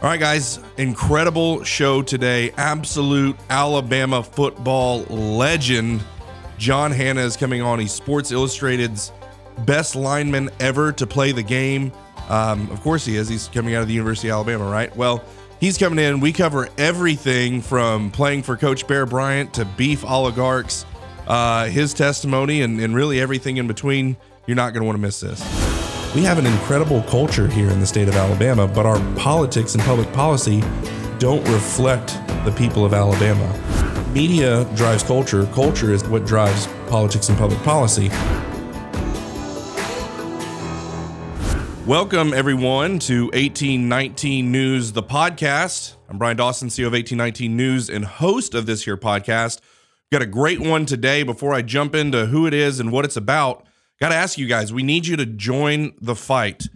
All right, guys, incredible show today. Absolute Alabama football legend. John Hannah is coming on. He's Sports Illustrated's best lineman ever to play the game. Um, of course, he is. He's coming out of the University of Alabama, right? Well, he's coming in. We cover everything from playing for Coach Bear Bryant to beef oligarchs, uh, his testimony, and, and really everything in between. You're not going to want to miss this. We have an incredible culture here in the state of Alabama, but our politics and public policy don't reflect the people of Alabama. Media drives culture, culture is what drives politics and public policy. Welcome, everyone, to 1819 News, the podcast. I'm Bryan Dawson, CEO of 1819 News and host of this here podcast. Got a great one today. Before I jump into who it is and what it's about, got to ask you guys we need you to join the fight.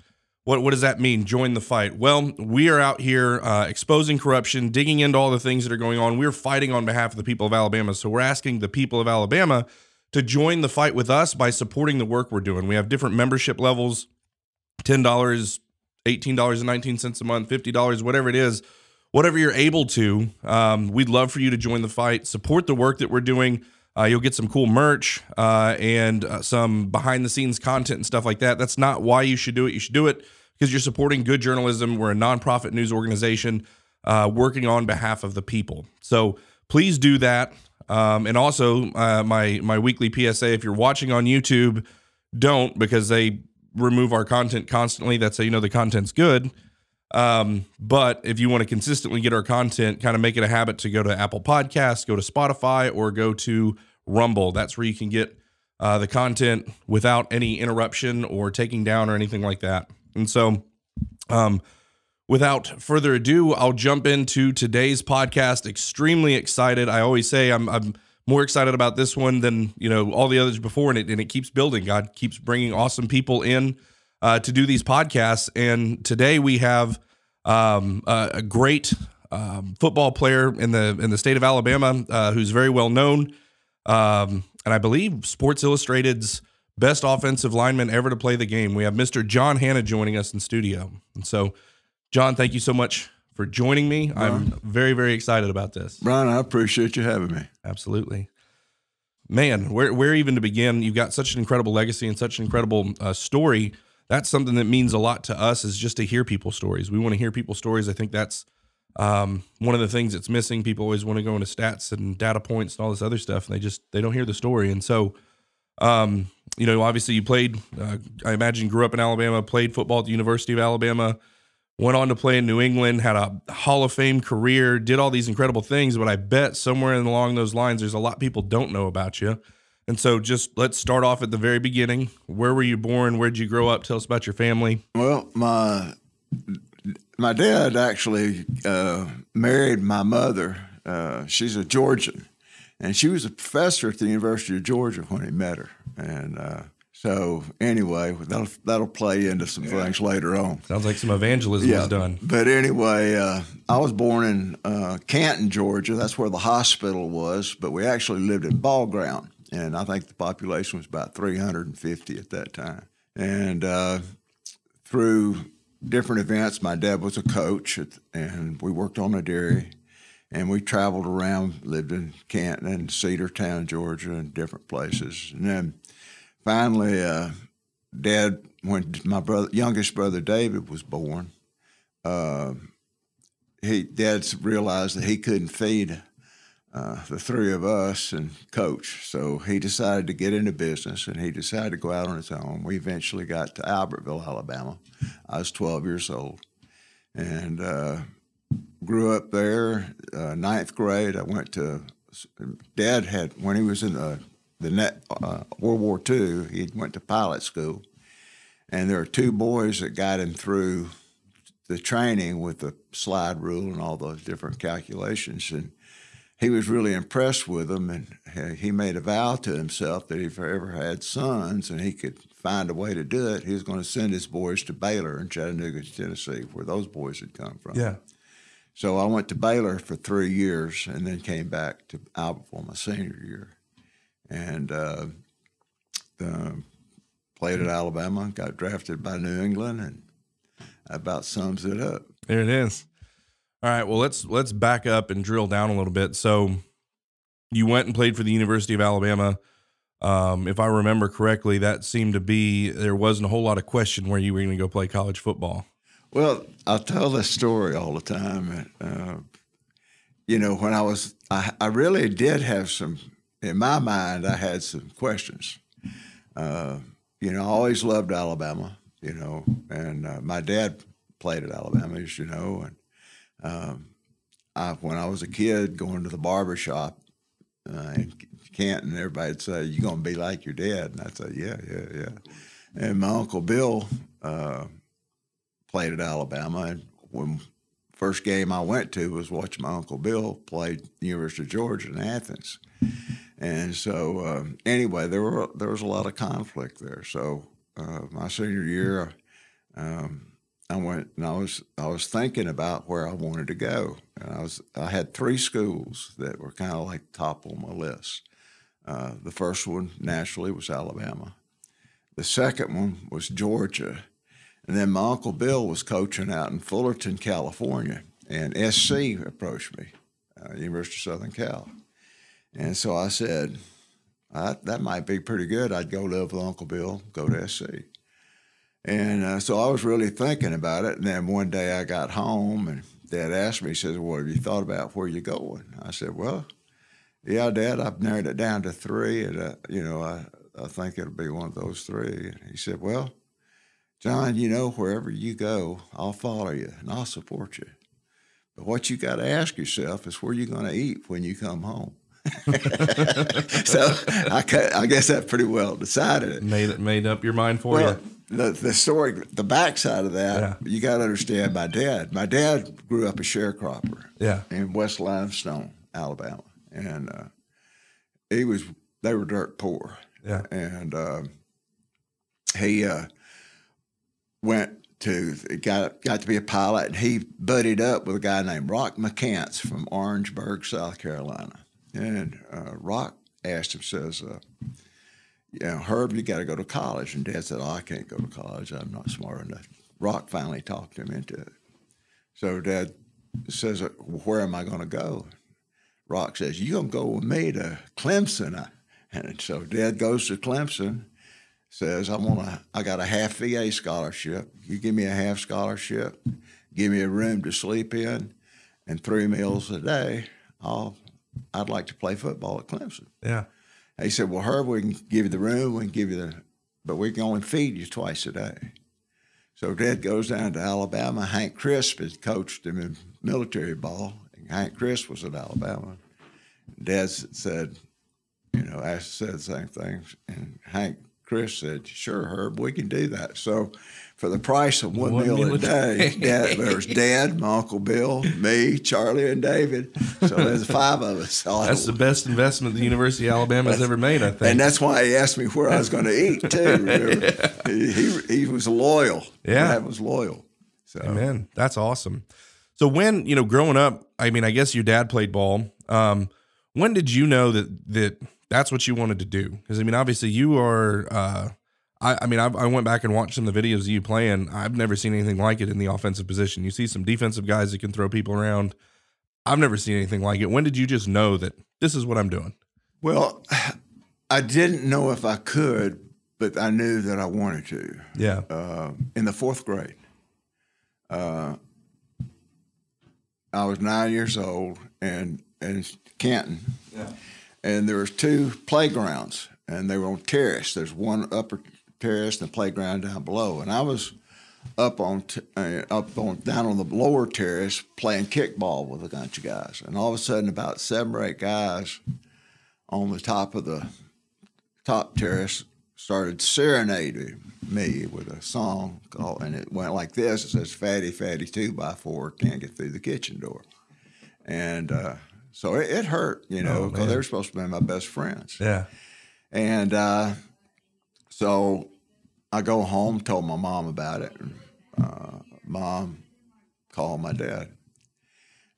What, what does that mean? Join the fight. Well, we are out here uh, exposing corruption, digging into all the things that are going on. We're fighting on behalf of the people of Alabama. So we're asking the people of Alabama to join the fight with us by supporting the work we're doing. We have different membership levels $10, $18.19 a month, $50, whatever it is, whatever you're able to. Um, we'd love for you to join the fight, support the work that we're doing. Uh, you'll get some cool merch uh, and uh, some behind the scenes content and stuff like that. That's not why you should do it. You should do it because you're supporting good journalism. We're a nonprofit news organization uh, working on behalf of the people. So please do that. Um, and also, uh, my my weekly PSA: if you're watching on YouTube, don't because they remove our content constantly. That's how you know the content's good. Um, but if you want to consistently get our content, kind of make it a habit to go to Apple Podcasts, go to Spotify, or go to Rumble. That's where you can get uh, the content without any interruption or taking down or anything like that. And so, um, without further ado, I'll jump into today's podcast. Extremely excited. I always say I'm, I'm more excited about this one than you know all the others before, and it and it keeps building. God keeps bringing awesome people in uh, to do these podcasts, and today we have um, a, a, great um, football player in the in the state of Alabama uh, who's very well known, um, and I believe Sports Illustrated's best offensive lineman ever to play the game. We have Mr. John Hannah joining us in studio, and so John, thank you so much for joining me. Bryan. I'm very, very excited about this. Bryan, I appreciate you having me. Absolutely. Man, where, where even to begin? You've got such an incredible legacy and such an incredible uh, story. That's something that means a lot to us is just to hear people's stories. We want to hear people's stories. I think that's um, one of the things that's missing. People always want to go into stats and data points and all this other stuff, and they just they don't hear the story. And so, um, you know, obviously you played. Uh, I imagine grew up in Alabama, played football at the University of Alabama went on to play in New England, had a Hall of Fame career, did all these incredible things. But I bet somewhere along those lines, there's a lot people don't know about you. And so, just let's start off at the very beginning. Where were you born? Where did you grow up? Tell us about your family. Well, my my dad actually uh, married my mother. Uh, she's a Georgian, and she was a professor at the University of Georgia when he met her. And uh, so anyway, that'll that'll play into some yeah. things later on. Sounds like some evangelism yeah. was done. But anyway, uh, I was born in uh, Canton, Georgia. That's where the hospital was. But we actually lived in Ball Ground, and I think the population was about 350 at that time. And uh, through different events, my dad was a coach, at, and we worked on a dairy. And we traveled around, lived in Canton and Cedartown, Georgia, and different places. And then finally, uh, Dad, when my brother, youngest brother David was born, uh, he Dad realized that he couldn't feed uh, the three of us and coach, so he decided to get into business and he decided to go out on his own. We eventually got to Albertville, Alabama. I was 12 years old, and uh, grew up there. Uh, ninth grade, I went to. Dad had when he was in the the net, uh, World War II, he went to pilot school, and there are two boys that got him through the training with the slide rule and all those different calculations, and he was really impressed with them, and he made a vow to himself that if he ever had sons and he could find a way to do it, he was going to send his boys to Baylor in Chattanooga, Tennessee, where those boys had come from. Yeah. So I went to Baylor for three years and then came back to Albertville my senior year and uh, played at Alabama, got drafted by New England, and about sums it up. There it is. All right. Well, let's let's back up and drill down a little bit. So, you went and played for the University of Alabama. Um, if I remember correctly, that seemed to be there wasn't a whole lot of question where you were going to go play college football. Well, I tell this story all the time. Uh, you know, when I was, I, I, really did have some, in my mind, I had some questions. Uh, you know, I always loved Alabama, you know, and uh, my dad played at Alabama, as you know. And um, I, when I was a kid going to the barber shop uh, in Canton, everybody'd say, You're going to be like your dad. And I'd say, Yeah, yeah, yeah. And my Uncle Bill, uh, played at Alabama. And when first game I went to was watch my uncle Bill play the University of Georgia in Athens. And so um, anyway, there were there was a lot of conflict there. So uh, my senior year, um, I went and I was I was thinking about where I wanted to go. And I was I had three schools that were kind of like top on my list. Uh, the first one naturally was Alabama. The second one was Georgia, and then my Uncle Bill was coaching out in Fullerton, California, and SC approached me, uh, University of Southern Cal. And so I said, that might be pretty good. I'd go live with Uncle Bill, go to SC. And uh, so I was really thinking about it. And then one day I got home and Dad asked me, he says, Well, have you thought about where you're going? I said, Well, yeah, Dad, I've narrowed it down to three. And, uh, you know, I, I think it'll be one of those three. And he said, Well, John, you know, wherever you go, I'll follow you and I'll support you. But what you got to ask yourself is where you're going to eat when you come home. so I, I, guess that pretty well decided it. Made it made up your mind for well, you. The the story, the backside of that, yeah. you got to understand. My dad, my dad grew up a sharecropper. Yeah. In West Limestone, Alabama, and uh, he was they were dirt poor. Yeah. And uh, he. Uh, went to got got to be a pilot, and he buddied up with a guy named Rock McCants from Orangeburg, South Carolina. And uh, Rock asked him, says, uh, "You know, Herb, you got to go to college." And Dad said, "Oh, I can't go to college. I'm not smart enough." Rock finally talked him into it. So Dad says, uh, "Where am I going to go?" Rock says, "You gonna go with me to Clemson?" And so Dad goes to Clemson says, I want to, I got a half VA scholarship. You give me a half scholarship, give me a room to sleep in, and three meals a day. I'll, I'd like to play football at Clemson. Yeah. He said, Well, Herb, we can give you the room, we can give you the, but we can only feed you twice a day. So Dad goes down to Alabama. Hank Crisp has coached him in military ball. And Hank Crisp was at Alabama. Dad said, you know, I said the same thing. And Hank Crisp said, "Sure, Herb, we can do that." So, for the price of one, one meal, meal, a day, Dad, there was Dad, my Uncle Bill, me, Charlie, and David. So there's five of us. That's the best investment the University of Alabama has ever made, I think. And that's why he asked me where I was going to eat too. yeah. he, he, he was loyal. Yeah, Dad was loyal. So, Amen. That's awesome. So when you know, growing up, I mean, I guess your dad played ball. Um, when did you know that that that's what you wanted to do. Because I mean, obviously, you are. Uh, I, I mean, I've, i went back and watched some of the videos of you playing. I've never seen anything like it in the offensive position. You see some defensive guys that can throw people around. I've never seen anything like it. When did you just know that this is what I'm doing? Well, I didn't know if I could, but I knew that I wanted to. Yeah. Uh, in the fourth grade, uh, I was nine years old, and in Canton. Yeah and there was two playgrounds, and they were on terrace. There's one upper terrace and a playground down below, and I was up on t- uh, up on down on the lower terrace playing kickball with a bunch of guys, and all of a sudden, about seven or eight guys on the top of the top terrace started serenading me with a song called, and it went like this: It says, "Fatty, fatty, two by four can't get through the kitchen door," and uh, so it, it hurt, you know, because oh, they were supposed to be my best friends. Yeah. And uh, so I go home, told my mom about it. And, uh, mom called my dad.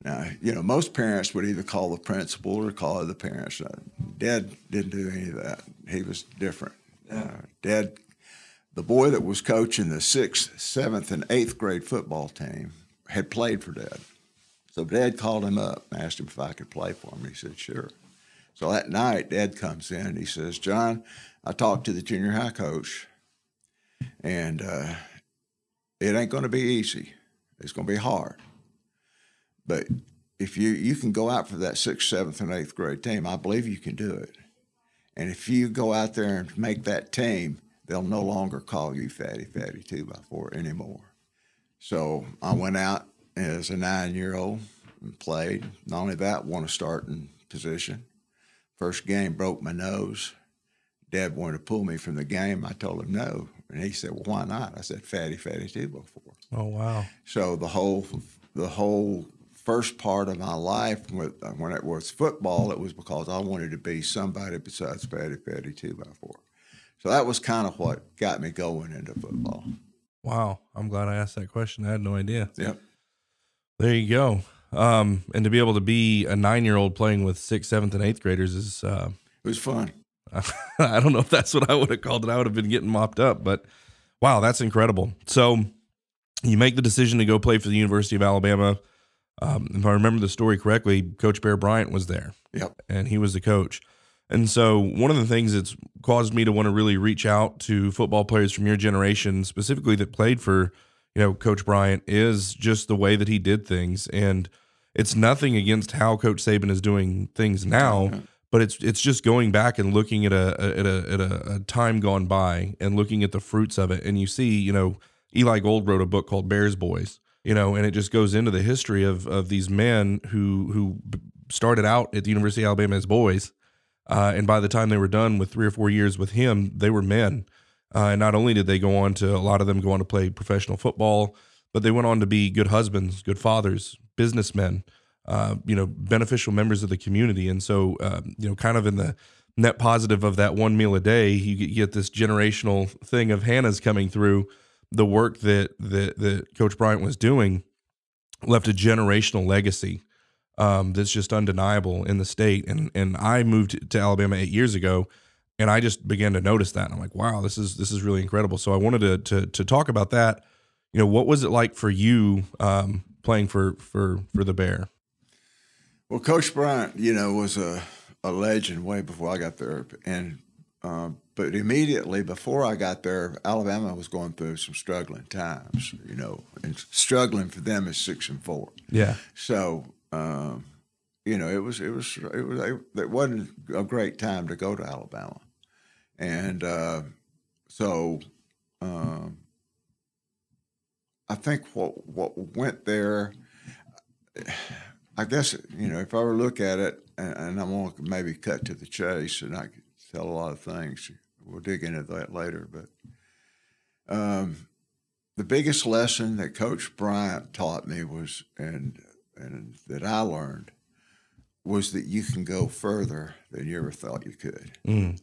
Now, you know, most parents would either call the principal or call the parents. Uh, dad didn't do any of that. He was different. Uh, Dad, the boy that was coaching the sixth, seventh, and eighth grade football team had played for Dad. So Dad called him up and asked him if I could play for him. He said, sure. So that night, Dad comes in and he says, John, I talked to the junior high coach, and uh, it ain't going to be easy. It's going to be hard. But if you you can go out for that sixth, seventh, and eighth grade team, I believe you can do it. And if you go out there and make that team, they'll no longer call you Fatty Fatty Two by Four anymore. So I went out as a nine-year-old and played. Not only that, won a starting position. First game broke my nose. Dad wanted to pull me from the game. I told him no, and he said, "Well, why not?" I said, "Fatty Fatty Two by Four. Oh wow! So the whole the whole first part of my life with, when it was football, it was because I wanted to be somebody besides Fatty Fatty Two by Four. So that was kind of what got me going into football. Wow, I'm glad I asked that question. I had no idea. Yep. There you go. Um, and to be able to be a nine year old playing with sixth, seventh, and eighth graders is uh, it was fun. I don't know if that's what I would have called it. I would have been getting mopped up, but wow, that's incredible. So you make the decision to go play for the University of Alabama. Um, if I remember the story correctly, Coach Bear Bryant was there. Yep. And he was the coach. And so one of the things that's caused me to want to really reach out to football players from your generation, specifically that played for, you know, Coach Bryant, is just the way that he did things. And it's nothing against how Coach Saban is doing things now, but it's it's just going back and looking at a at a at a, a time gone by and looking at the fruits of it. And you see, you know, Eli Gold wrote a book called Bears Boys you know, and it just goes into the history of of these men who who started out at the University of Alabama as boys, uh, and by the time they were done with three or four years with him, they were men. Uh, and not only did they go on to a lot of them go on to play professional football, but they went on to be good husbands, good fathers, businessmen, uh, you know, beneficial members of the community. And so, uh, you know, kind of in the net positive of that one meal a day, you get, this generational thing of Hannah's coming through the work that that that Coach Bryant was doing left a generational legacy um, that's just undeniable in the state. And and I moved to Alabama eight years ago, and I just began to notice that. And I'm like, wow, this is this is really incredible. So I wanted to to, to talk about that. You know, what was it like for you um, playing for for for the Bear? Well, Coach Bryant, you know, was a a legend way before I got there, and um, but immediately before I got there, Alabama was going through some struggling times, you know, and struggling for them is six and four. Yeah. So, um, you know, it was it was it was it wasn't a great time to go to Alabama, and uh, so um, I think what what went there. I guess you know if I were to look at it, and, and I'm going to maybe cut to the chase, and I can tell a lot of things we'll dig into that later. But um, the biggest lesson that Coach Bryant taught me was, and and that I learned, was that you can go further than you ever thought you could. Mm.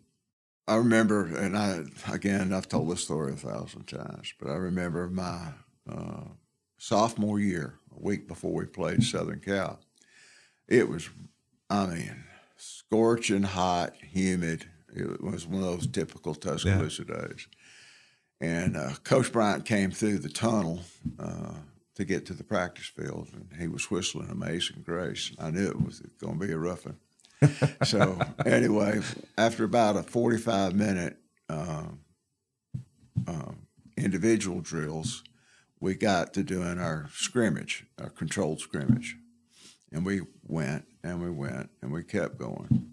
I remember, and I again I've told this story a thousand times, but I remember my uh, sophomore year, a week before we played Southern Cal. It was, I mean, scorching hot, humid, it was one of those typical Tuscaloosa yeah. days. And uh, Coach Bryant came through the tunnel uh, to get to the practice field, and he was whistling Amazing Grace. I knew it was going to be a rough one. so anyway, after about a 45 minute uh, individual drills, we got to doing our scrimmage, our controlled scrimmage. And we went and we went and we kept going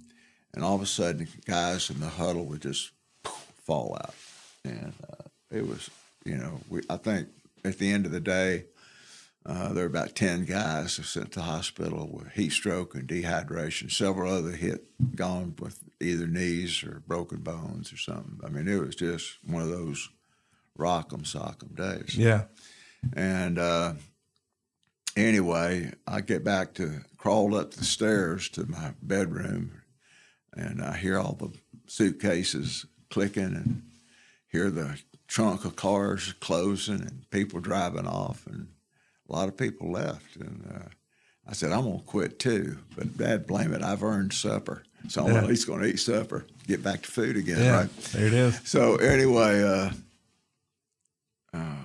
and all of a sudden, guys in the huddle would just fall out, and uh, it was, you know, we I think at the end of the day, uh, there were about ten guys sent to the hospital with heat stroke and dehydration. Several other hit gone with either knees or broken bones or something. I mean, it was just one of those rock'em sock'em days. Yeah, and. Uh, anyway, I get back to crawl up the stairs to my bedroom and I hear all the suitcases clicking and hear the trunk of cars closing and people driving off, and a lot of people left. And uh, I said, I'm going to quit too. But Dad, blame it. I've earned supper. So I'm yeah. at least going to eat supper, get back to food again, yeah, right? There it is. So anyway, uh, uh,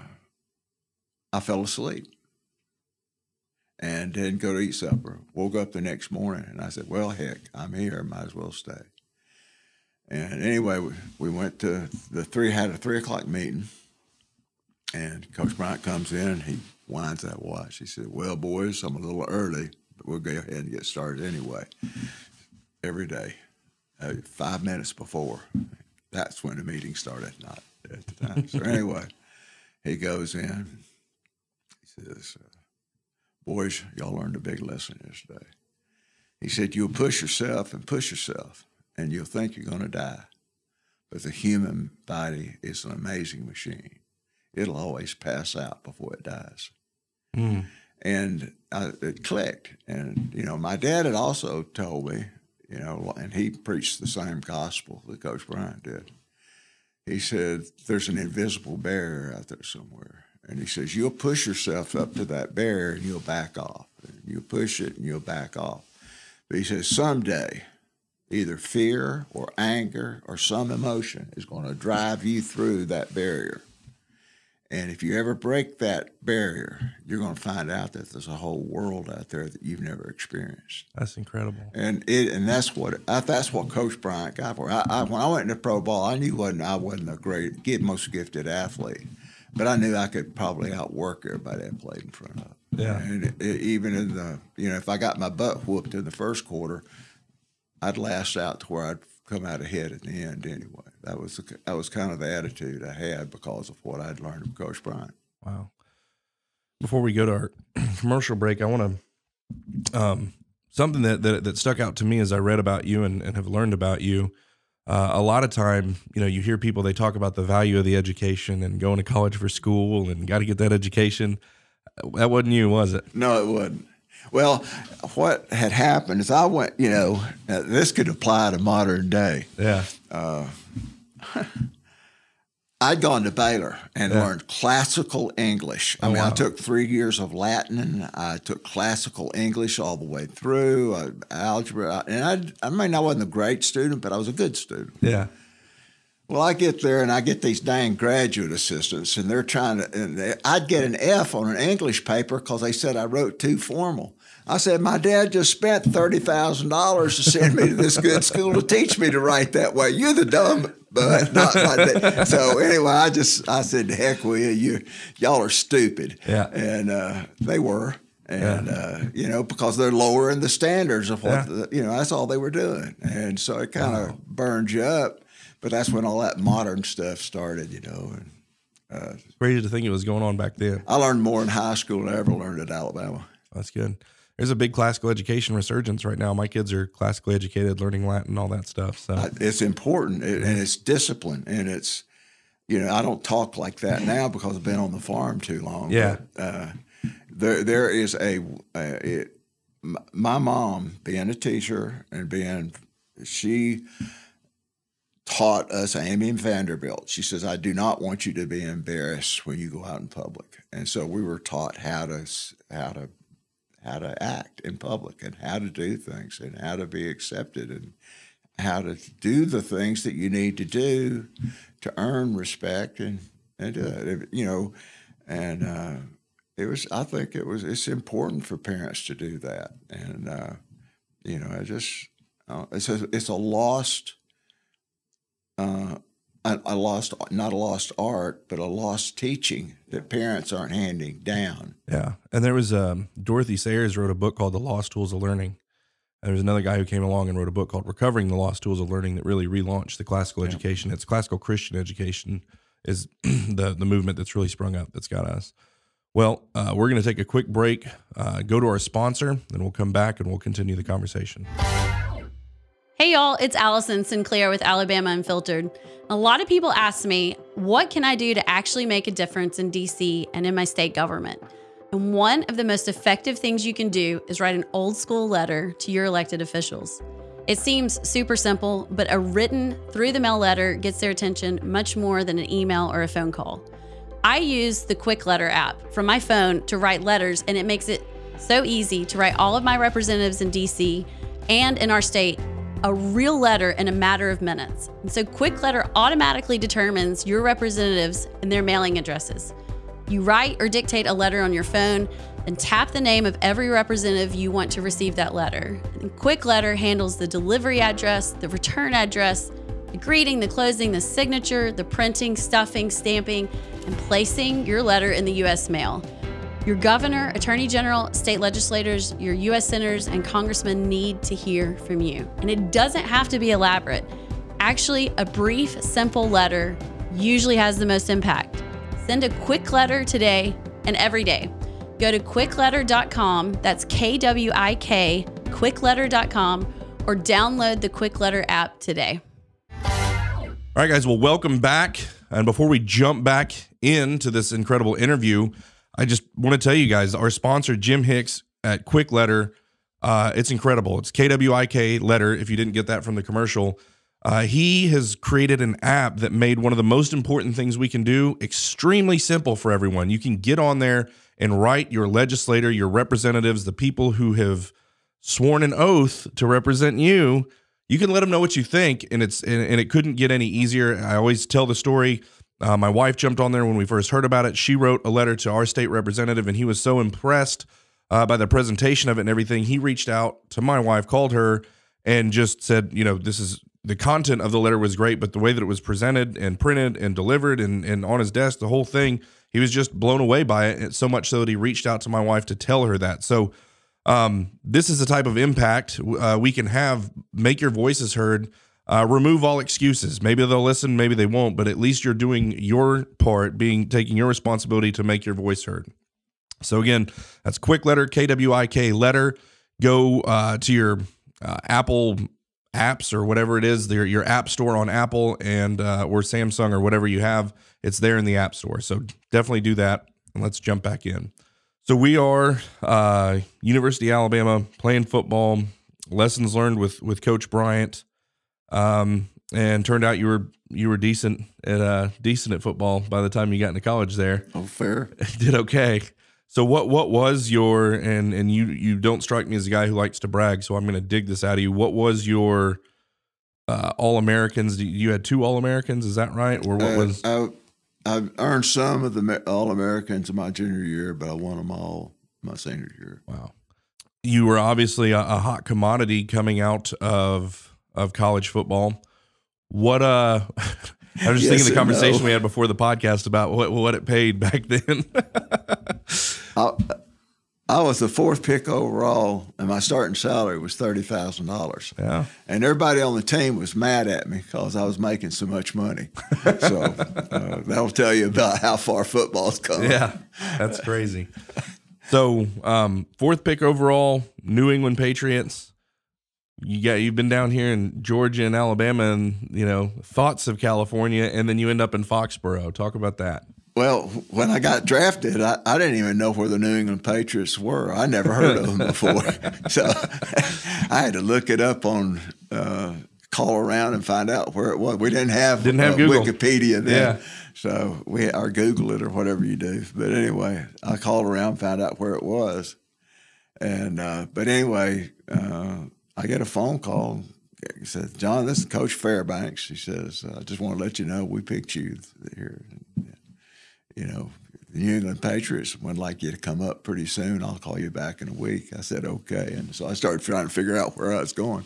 I fell asleep. and didn't go to eat supper. Woke up the next morning and I said, Well, heck, I'm here. Might as well stay. And anyway, we, we went to the three, had a three o'clock meeting. And Coach Bryant comes in, and he winds that watch. He said, Well, boys, I'm a little early, but we'll go ahead and get started anyway. Every day, uh, five minutes before. That's when the meeting started, not at the time. So, anyway, he goes in. He says, uh, Boys, y'all learned a big lesson yesterday. He said, You'll push yourself and push yourself, and you'll think you're going to die. But the human body is an amazing machine. It'll always pass out before it dies. Mm. And I, it clicked. And, you know, my dad had also told me, you know, and he preached the same gospel that Coach Bryant did. He said, There's an invisible barrier out there somewhere. And he says, You'll push yourself up to that barrier and you'll back off. And you'll push it and you'll back off. But he says, Someday, either fear or anger or some emotion is going to drive you through that barrier. And if you ever break that barrier, you're going to find out that there's a whole world out there that you've never experienced. That's incredible. And it and that's what I, that's what Coach Bryant got for. I, I, when I went into pro ball, I knew wasn't I wasn't a great, get most gifted athlete, but I knew I could probably outwork everybody I played in front of. Yeah. And it, it, even in the you know if I got my butt whooped in the first quarter, I'd last out to where I'd come out ahead at the end anyway. That was the, that was kind of the attitude I had because of what I'd learned from Coach Bryant. Wow. Before we go to our commercial break, I want to um, something that, that that stuck out to me as I read about you and, and have learned about you. Uh, a lot of time, you know, you hear people they talk about the value of the education and going to college for school and got to get that education. That wasn't you, was it? No, it wasn't. Well, what had happened is I went, you know, uh, this could apply to modern day. Yeah. I'd gone to Baylor and Yeah. learned classical English. I Oh, mean, wow. I took three years of Latin. and I took classical English all the way through, uh, algebra. And I, I mean, I wasn't a great student, but I was a good student. Yeah. Well, I get there and I get these dang graduate assistants, and they're trying to. And they, I'd get an F on an English paper because they said I wrote too formal. I said, my dad just spent thirty thousand dollars to send me to this good school to teach me to write that way. You're the dumb, but not my dad. So anyway, I just I said, heck with you, you y'all are stupid. Yeah. and uh, they were. And uh, you know because they're lowering the standards of what Yeah. the, you know that's all they were doing, and so it kind of burned you up. But that's when all that modern stuff started, you know. And Crazy to think it was going on back then. I learned more in high school than I ever learned at Alabama. That's good. There's a big classical education resurgence right now. My kids are classically educated, learning Latin, all that stuff. So It's important, and it's discipline, and it's you know I don't talk like that now because I've been on the farm too long. Yeah. But, uh, there there is a uh, it, my mom being a teacher and being she taught us Amy and Vanderbilt. She says, "I do not want you to be embarrassed when you go out in public," and so we were taught how to how to how to act in public and how to do things and how to be accepted and how to do the things that you need to do to earn respect and and uh, you know and uh, it was I think it was it's important for parents to do that. And uh, you know I just uh, it's a, it's a lost uh, a, a lost not a lost art but a lost teaching that parents aren't handing down yeah. And there was um, Dorothy Sayers wrote a book called The Lost Tools of Learning. And there was another guy who came along and wrote a book called Recovering the Lost Tools of Learning that really relaunched the classical education. It's classical Christian education is the the movement that's really sprung up that's got us. Well, uh, we're going to take a quick break, uh, go to our sponsor, then we'll come back and we'll continue the conversation. Hey y'all, it's Allison Sinclair with Alabama Unfiltered. A lot of people ask me, what can I do to actually make a difference in DC and in my state government? And one of the most effective things you can do is write an old school letter to your elected officials. It seems super simple, but a written through the mail letter gets their attention much more than an email or a phone call. I use the Kwik Letter app from my phone to write letters, and it makes it so easy to write all of my representatives in DC and in our state a real letter in a matter of minutes. And so Kwik Letter automatically determines your representatives and their mailing addresses. You write or dictate a letter on your phone, and tap the name of every representative you want to receive that letter. And Kwik Letter handles the delivery address, the return address, the greeting, the closing, the signature, the printing, stuffing, stamping, and placing your letter in the U.S. mail. Your governor, attorney general, state legislators, your U.S. senators, and congressmen need to hear from you. And it doesn't have to be elaborate. Actually, a brief, simple letter usually has the most impact. Send a quick letter today and every day. Go to kwikletter.com, that's K W I K, kwikletter.com, or download the Kwik Letter app today. All right, guys. Well, welcome back. And before we jump back into this incredible interview, I just want to tell you guys our sponsor, Jim Hicks at Kwik Letter. Uh, it's incredible. It's KWIK Letter. If you didn't get that from the commercial, uh, he has created an app that made one of the most important things we can do extremely simple for everyone. You can get on there and write your legislator, your representatives, the people who have sworn an oath to represent you. You can let them know what you think, and it's and, and it couldn't get any easier. I always tell the story. Uh, my wife jumped on there when we first heard about it. She wrote a letter to our state representative, and he was so impressed uh, by the presentation of it and everything. He reached out to my wife, called her, and just said, you know, this is the content of the letter was great, but the way that it was presented and printed and delivered and, and on his desk, the whole thing, he was just blown away by it. So much so that he reached out to my wife to tell her that. So, um, this is the type of impact uh, we can have. Make your voices heard. Uh, remove all excuses. Maybe they'll listen, maybe they won't, but at least you're doing your part, being taking your responsibility to make your voice heard. So again, that's quick letter K W I K letter. Go uh, to your uh, Apple apps or whatever it is, your your app store on Apple and uh, or Samsung or whatever you have. It's there in the app store. So definitely do that. And let's jump back in. So we are uh, University of Alabama playing football. Lessons learned with with Coach Bryant. Um, and turned out you were you were decent at uh decent at football by the time you got into college there. Oh, fair. Did okay. So what what was your and and you you don't strike me as a guy who likes to brag, so I'm going to dig this out of you. What was your uh, All Americans? You had two All Americans, is that right? Or what Uh, was? I, I earned some of the All Americans in my junior year, but I won them all my senior year. Wow. You were obviously a, a hot commodity coming out of of college football. What uh I was just Yes thinking the conversation no. we had before the podcast about what what it paid back then. I, I was the fourth pick overall, and my starting salary was thirty thousand dollars. yeah. And everybody on the team was mad at me because I was making so much money. so uh, that'll tell you about how far football's come. Yeah. That's crazy. So, um, fourth pick overall, New England Patriots. You got you've been down here in Georgia and Alabama and, you know, thoughts of California and then you end up in Foxborough. Talk about that. Well, when I got drafted, I, I didn't even know where the New England Patriots were. I never heard of them before. so I had to look it up on, uh, call around and find out where it was. We didn't have, Didn't have uh, Wikipedia then. Yeah. So we or Google it or whatever you do. But anyway, I called around, found out where it was. And, uh, but anyway, uh, I get a phone call. He says, John, this is Coach Fairbanks. He says, I just want to let you know we picked you here you know, the New England Patriots would like you to come up pretty soon. I'll call you back in a week. I said, okay. And so I started trying to figure out where I was going.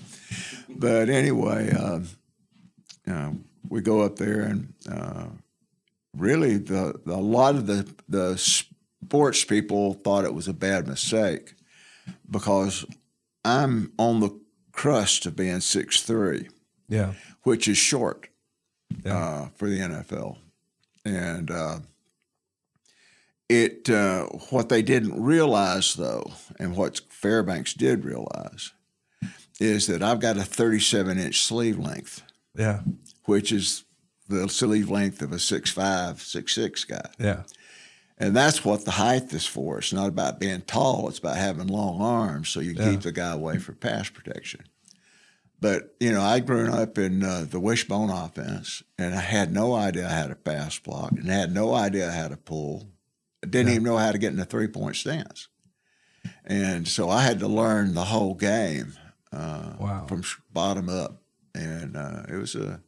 But anyway, uh, we go up there and uh, really the, the a lot of the, the sports people thought it was a bad mistake because I'm on the crust of being six three Yeah. which is short Yeah. uh, for the NFL. And uh, it uh, what they didn't realize though, and what Fairbanks did realize, is that I've got a 37 inch sleeve length, Yeah. which is the sleeve length of a 6'5", 6'6 guy. Yeah. And that's what the height is for. It's not about being tall. It's about having long arms so you Yeah. keep the guy away for pass protection. But, you know, I'd grown up in uh, the wishbone offense, and I had no idea how to pass block and had no idea how to pull. I didn't even know how to get in a three point stance. And so I had to learn the whole game uh, Wow. from bottom up. And uh, it was a,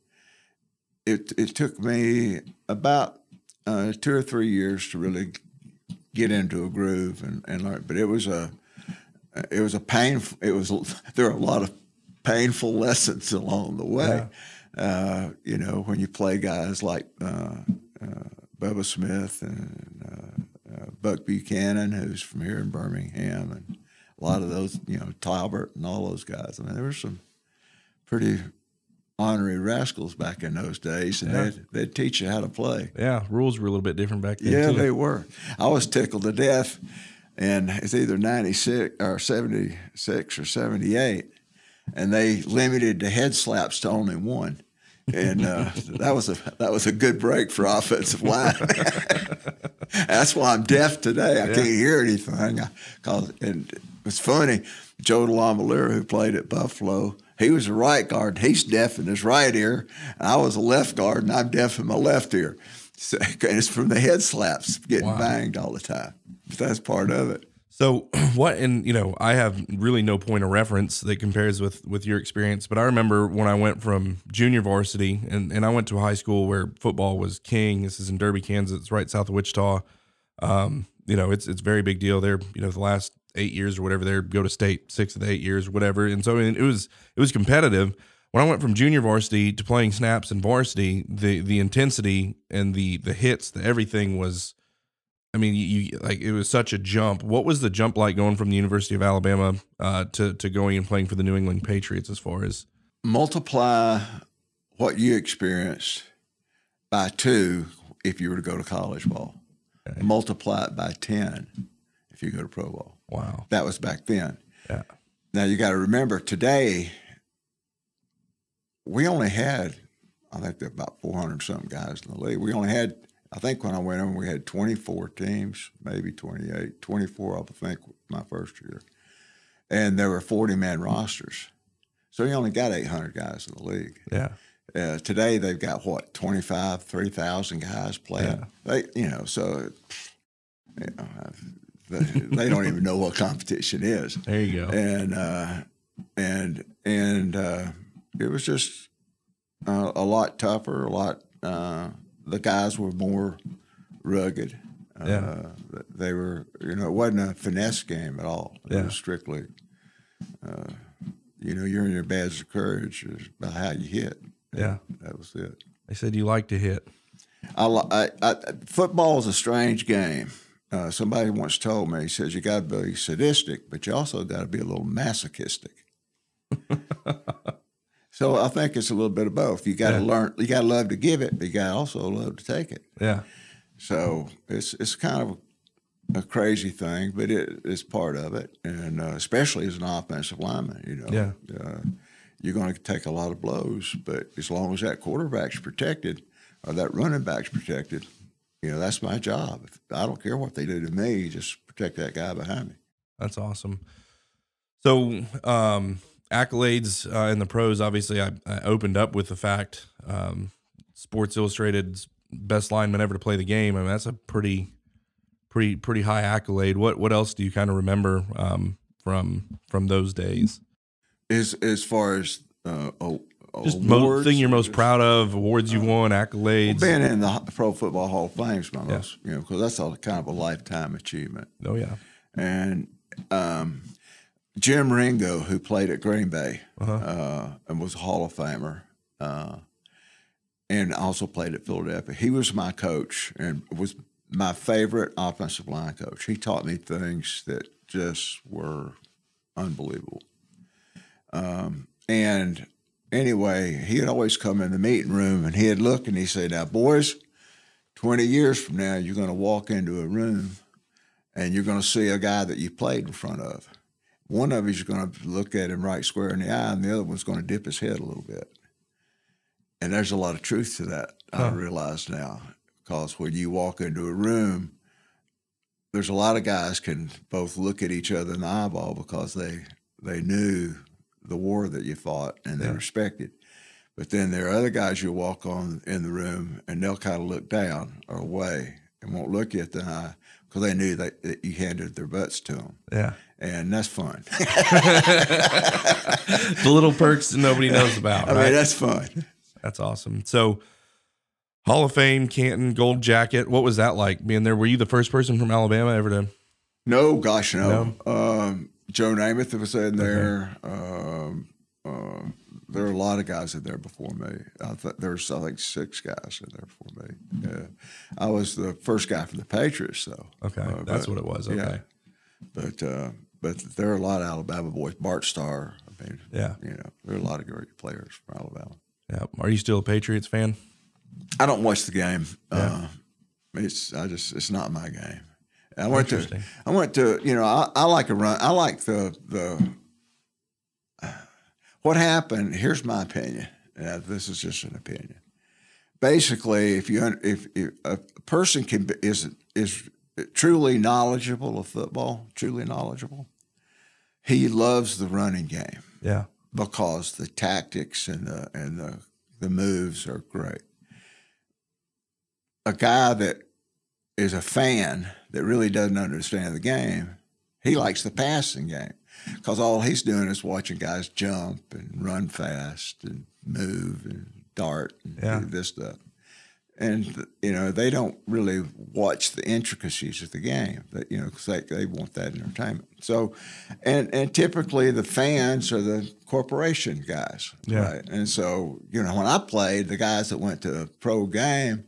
it, it took me about uh, two or three years to really get into a groove and, and learn. But it was a it was a painful. It was there were a lot of painful lessons along the way. Uh, you know, when you play guys like uh, uh, Bubba Smith and uh, uh, Buck Buchanan, who's from here in Birmingham, and a lot of those, you know, Talbert and all those guys. I mean, there were some pretty ornery rascals back in those days, and Yeah. they'd, they'd teach you how to play. Yeah, rules were a little bit different back then. Yeah, too. they were. I was tickled to death, and it's either ninety six or seventy six or seventy eight, and they limited the head slaps to only one, and uh, that was a that was a good break for offensive line. That's why I'm deaf today. I can't hear anything. I, cause and it's funny. Joe DeLamielleure, who played at Buffalo, he was a right guard. He's deaf in his right ear. And I was a left guard, and I'm deaf in my left ear. So, and it's from the head slaps getting Wow. banged all the time. But that's part of it. So what and you know, I have really no point of reference that compares with with your experience, but I remember when I went from junior varsity and, and I went to a high school where football was king. This is in Derby, Kansas, right south of Wichita. Um, you know, it's it's a very big deal. They're, you know, the last eight years or whatever, they go to state six of the eight years, or whatever. And so it was it was competitive. When I went from junior varsity to playing snaps in varsity, the the intensity and the the hits, the everything was I mean, you, you like it was such a jump. What was the jump like going from the University of Alabama uh, to to going and playing for the New England Patriots? As far as Multiply what you experienced by two if you were to go to college ball. Okay. Multiply it by 10 if you go to pro ball. Wow, That was back then. yeah, Now you got to remember today, we only had, I think there about 400 something guys in the league. We only had, I think when I went in, we had 24 teams, maybe 28, 24, I think, my first year. And there were 40 man rosters. So you only got 800 guys in the league. yeah, Uh, today they've got what 25 3000 guys playing. They, you know, so you know, they, don't even know what competition is there you go. and uh, and and uh, it was just uh, a lot tougher. A lot. Uh, the guys were more rugged. Uh, Yeah. They were, you know, it wasn't a finesse game at all. It Yeah. was strictly, uh, you know, you're in your badge of courage is about how you hit. Yeah. that was it. They said you like to hit. I, I, I, football is a strange game. Uh, somebody once told me, he says, you got to be sadistic, but you also got to be a little masochistic. so I think it's a little bit of both. You got to Yeah. learn, you got to love to give it, but you got to also love to take it. Yeah, So it's it's kind of a crazy thing, but it, it's part of it, and uh, especially as an offensive lineman, you know, Yeah. uh, you're going to take a lot of blows, but as long as that quarterback's protected or that running back's protected, you know, that's my job. I don't care what they do to me, just protect that guy behind me. that's awesome. So um, accolades uh, in the pros. Obviously, I, I opened up with the fact um, Sports Illustrated's best lineman ever to play the game. I mean, that's a pretty, pretty, pretty high accolade. What what else do you kind of remember um, from from those days? As as far as uh, oh, Just mo- thing you're most proud of, awards you won, accolades. Being in the Pro Football Hall of Fame is my Yeah. most, you know, because that's a kind of a lifetime achievement. oh yeah, and um, Jim Ringo, who played at Green Bay Uh-huh. uh, and was a Hall of Famer, uh, and also played at Philadelphia. He was my coach and was my favorite offensive line coach. He taught me things that just were unbelievable. Um, and anyway, he'd always come in the meeting room and he'd look and he'd say, "Now, boys." 20 years from now, you're going to walk into a room and you're going to see a guy that you played in front of. One of you's going to look at him right square in the eye, and the other one's going to dip his head a little bit. And there's a lot of truth to that, I realize now. Because when you walk into a room, there's a lot of guys can both look at each other in the eyeball because they they knew the war that you fought and they Yeah. respected. But then there are other guys you walk on in the room and they'll kind of look down or away and won't look you at the eye because they knew that, that you handed their butts to them. yeah. And that's fun. the little perks that nobody knows about. I right? mean, that's fun. That's awesome. So, Hall of Fame, Canton, Gold Jacket. What was that like being there? Were you the first person from Alabama ever to? No, gosh, no. Um, Joe Namath was in there. Um, uh, there are a lot of guys in there before me. I th- there was, I think, six guys in there before me. Yeah. I was the first guy from the Patriots, though. Okay, Uh, that's but- what it was. Okay, yeah. But uh, but there are a lot of Alabama boys. Bart Starr. I mean, Yeah. you know, there are a lot of great players from Alabama. yeah. Are you still a Patriots fan? I don't watch the game. Uh, it's I just it's not my game. I went to I went to you know I, I like a run. I like the the what happened. Here's my opinion. Uh, this is just an opinion. Basically, if you if, if a person can be, is is truly knowledgeable of football, truly knowledgeable, he loves the running game Yeah, because the tactics and the and the, the moves are great. A guy that is a fan that really doesn't understand the game, he likes the passing game because all he's doing is watching guys jump and run fast and move and dart and Yeah. do this stuff. And you know they don't really watch the intricacies of the game, that you know, because they, they want that entertainment. So, and and typically the fans are the corporation guys, Yeah. right? And so you know when I played, the guys that went to a pro game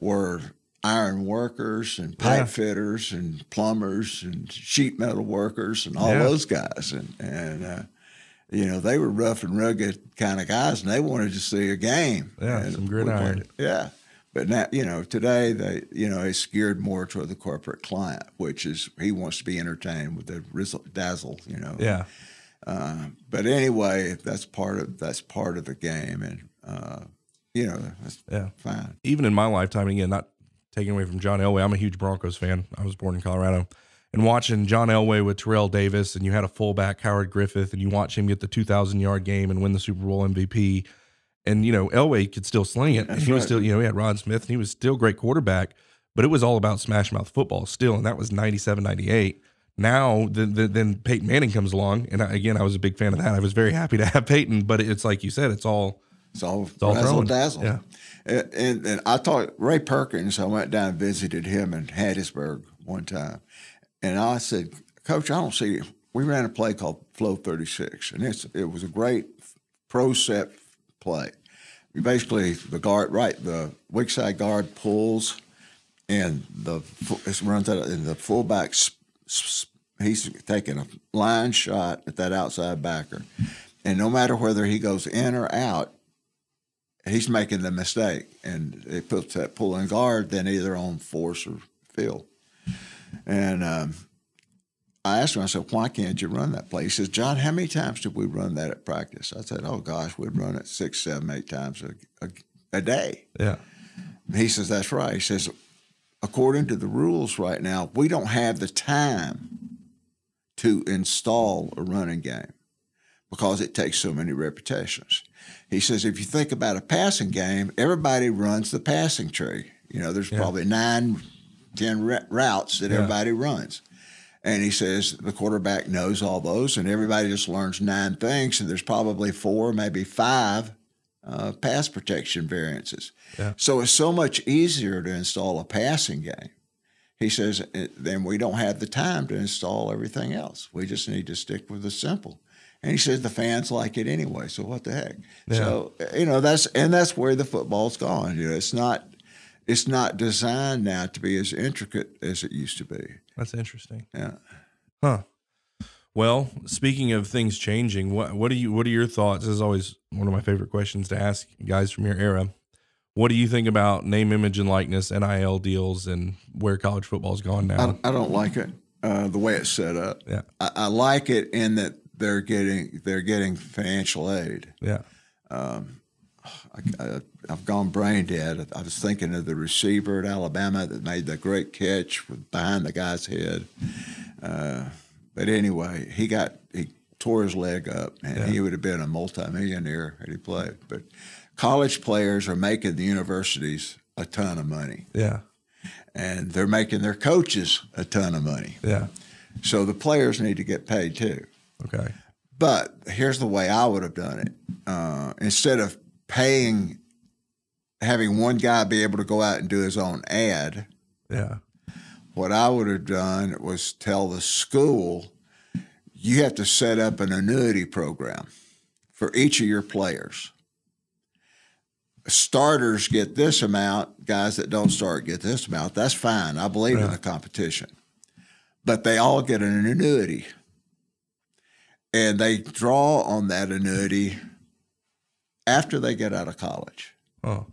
were iron workers and pipe Yeah. fitters and plumbers and sheet metal workers and all Yeah. those guys, and and uh, you know they were rough and rugged kind of guys, and they wanted to see a game. Yeah, And some gridiron. Yeah. But now, you know, today they, you know, it's geared more toward the corporate client, which is he wants to be entertained with the rizzle, dazzle, you know. yeah, Uh, but anyway, that's part of that's part of the game, and uh, you know, that's yeah. fine. even in my lifetime, again, not taking away from John Elway, I'm a huge Broncos fan. I was born in Colorado. And watching John Elway with Terrell Davis, and you had a fullback, Howard Griffith, and you watch him get the 2,000 yard game and win the Super Bowl MVP. And, you know, Elway could still sling it. That's he was still, you know, he had Rod Smith, and he was still a great quarterback, but it was all about smash mouth football still. And that was 97, 98. Now, then, then, then Peyton Manning comes along. And I, again, I was a big fan of that. I was very happy to have Peyton, but it's like you said, it's all, It's all, all razzle throwing. dazzle. Yeah. And, and, and I talked Ray Perkins. I went down and visited him in Hattiesburg one time, and I said, "Coach, I don't see." you. We ran a play called Flow 36, and it's it was a great pro set play. Basically, the guard, right, the weak side guard pulls, and the it runs out, and the fullback he's taking a line shot at that outside backer, and no matter whether he goes in or out, he's making the mistake, and it puts that pulling guard then either on force or field. And um, I asked him, I said, why can't you run that play? He says, John, how many times did we run that at practice? I said, oh gosh, we'd run it six, seven, eight times a, a, a day. yeah, He says, that's right. He says, according to the rules right now, we don't have the time to install a running game because it takes so many repetitions. He says, if you think about a passing game, everybody runs the passing tree. You know, there's probably nine, ten r- routes that Yeah. everybody runs. And he says the quarterback knows all those, and everybody just learns nine things, and there's probably four, maybe five uh, pass protection variances. Yeah. So it's so much easier to install a passing game. He says, "Eh, then we don't have the time to install everything else. We just need to stick with the simple. And he says the fans like it anyway, so what the heck? So you know that's and that's where the football's gone. You know, it's not it's not designed now to be as intricate as it used to be. that's interesting. Yeah. Huh. Well, speaking of things changing, what what are you what are your thoughts? This is always one of my favorite questions to ask guys from your era. What do you think about name, image, and likeness, NIL deals, and where college football's gone now? I, I don't like it uh, the way it's set up. Yeah. I, I like it in that they're getting they're getting financial aid. yeah, I, I, I've gone brain dead. I was thinking of the receiver at Alabama that made the great catch with behind the guy's head. Uh, but anyway, he got he tore his leg up, and he would have been a multimillionaire had he played. But college players are making the universities a ton of money, yeah, and they're making their coaches a ton of money. yeah. So the players need to get paid too. Okay. But here's the way I would have done it. Uh, instead of paying having one guy be able to go out and do his own ad. Yeah. What I would have done was tell the school, you have to set up an annuity program for each of your players. Starters get this amount, guys that don't start get this amount. That's fine. I believe in the competition. But they all get an annuity. And they draw on that annuity after they get out of college. Oh.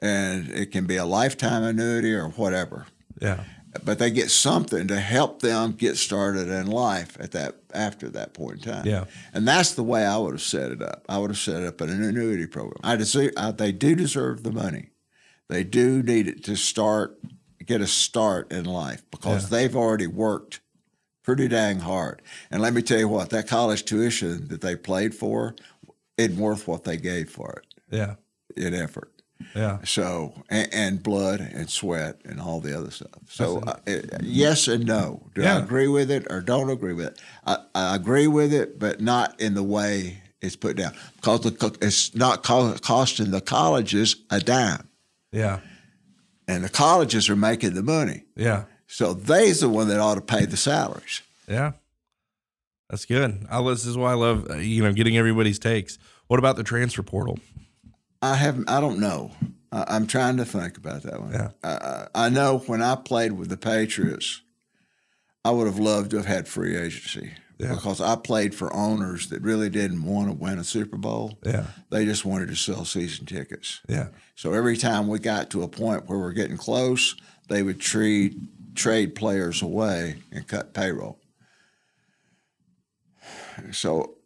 And it can be a lifetime annuity or whatever Yeah. but they get something to help them get started in life at that after that point in time. Yeah. and that's the way I would have set it up. I would have set up an annuity program. I deserve, I, they do deserve the money. They do need it to start get a start in life because Yeah. they've already worked pretty dang hard. And let me tell you what, that college tuition that they played for isn't worth what they gave for it Yeah. in effort. Yeah. So and, and blood and sweat and all the other stuff. So uh, uh, yes and no. Do Yeah. I agree with it or don't agree with it? I, I agree with it, but not in the way it's put down because the, it's not co- costing the colleges a dime, Yeah. and the colleges are making the money. Yeah. So they's the one that ought to pay the salaries. Yeah. That's good. I, this is why I love, uh, you know, getting everybody's takes. What about the transfer portal? I haven't. I don't know. I, I'm trying to think about that one. Yeah. I, I know when I played with the Patriots, I would have loved to have had free agency Yeah. because I played for owners that really didn't want to win a Super Bowl. Yeah. They just wanted to sell season tickets. Yeah. So every time we got to a point where we're getting close, they would trade trade players away and cut payroll. So